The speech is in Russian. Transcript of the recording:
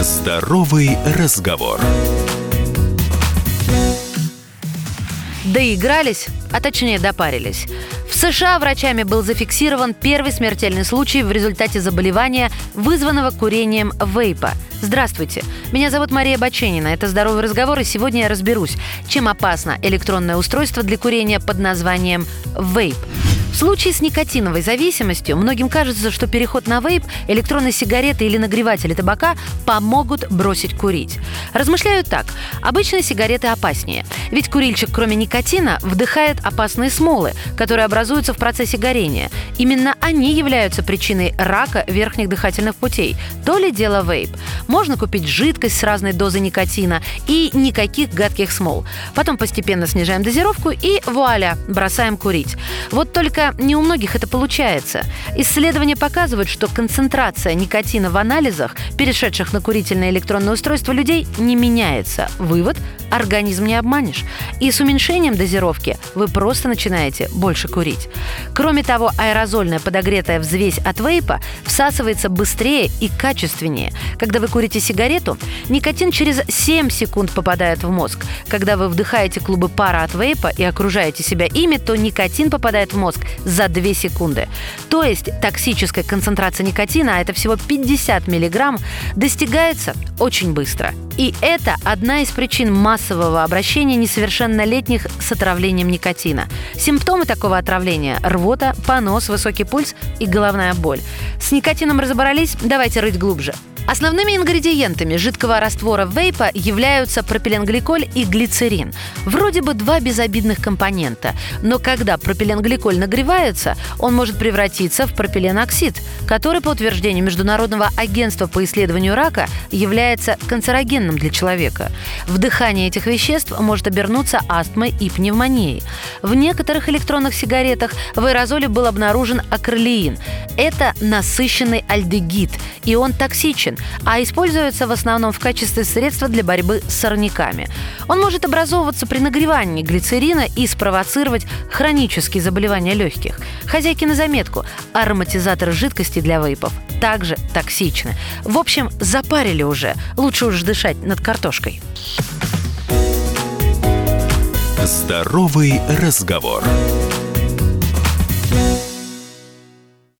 Здоровый разговор. Доигрались, а точнее допарились. В США врачами был зафиксирован первый смертельный случай в результате заболевания, вызванного курением вейпа. Здравствуйте, меня зовут Мария Баченина, это «Здоровый разговор», и сегодня я разберусь, чем опасно электронное устройство для курения под названием вейп. В случае с никотиновой зависимостью многим кажется, что переход на вейп, электронные сигареты или нагреватели табака помогут бросить курить. Размышляют так. Обычно сигареты опаснее. Ведь курильщик, кроме никотина, вдыхает опасные смолы, которые образуются в процессе горения. Именно они являются причиной рака верхних дыхательных путей. То ли дело вейп. Можно купить жидкость с разной дозой никотина и никаких гадких смол. Потом постепенно снижаем дозировку и вуаля, бросаем курить. Вот только не у многих это получается. Исследования показывают, что концентрация никотина в анализах, перешедших на курительное электронное устройство людей, не меняется. Вывод – организм не обманешь. И с уменьшением дозировки вы просто начинаете больше курить. Кроме того, аэрозольная подогретая взвесь от вейпа всасывается быстрее и качественнее. Когда вы курите сигарету, никотин через 7 секунд попадает в мозг. Когда вы вдыхаете клубы пара от вейпа и окружаете себя ими, то никотин попадает в мозг за 2 секунды. То есть токсическая концентрация никотина, а это всего 50 миллиграмм, достигается очень быстро. И это одна из причин массового обращения несовершеннолетних с отравлением никотина. Симптомы такого отравления – рвота, понос, высокий пульс и головная боль. С никотином разобрались? Давайте рыть глубже. Основными ингредиентами жидкого раствора вейпа являются пропиленгликоль и глицерин. Вроде бы два безобидных компонента, но когда пропиленгликоль нагревается, он может превратиться в пропиленоксид, который, по утверждению Международного агентства по исследованию рака, является канцерогенным для человека. Вдыхание этих веществ может обернуться астмой и пневмонией. В некоторых электронных сигаретах в аэрозоле был обнаружен акролеин. Это насыщенный альдегид, и он токсичен, а используется в основном в качестве средства для борьбы с сорняками. Он может образовываться при нагревании глицерина и спровоцировать хронические заболевания легких. Хозяйки на заметку, ароматизаторы жидкости для вейпов также токсичны. В общем, запарили уже. Лучше уж дышать над картошкой. Здоровый разговор.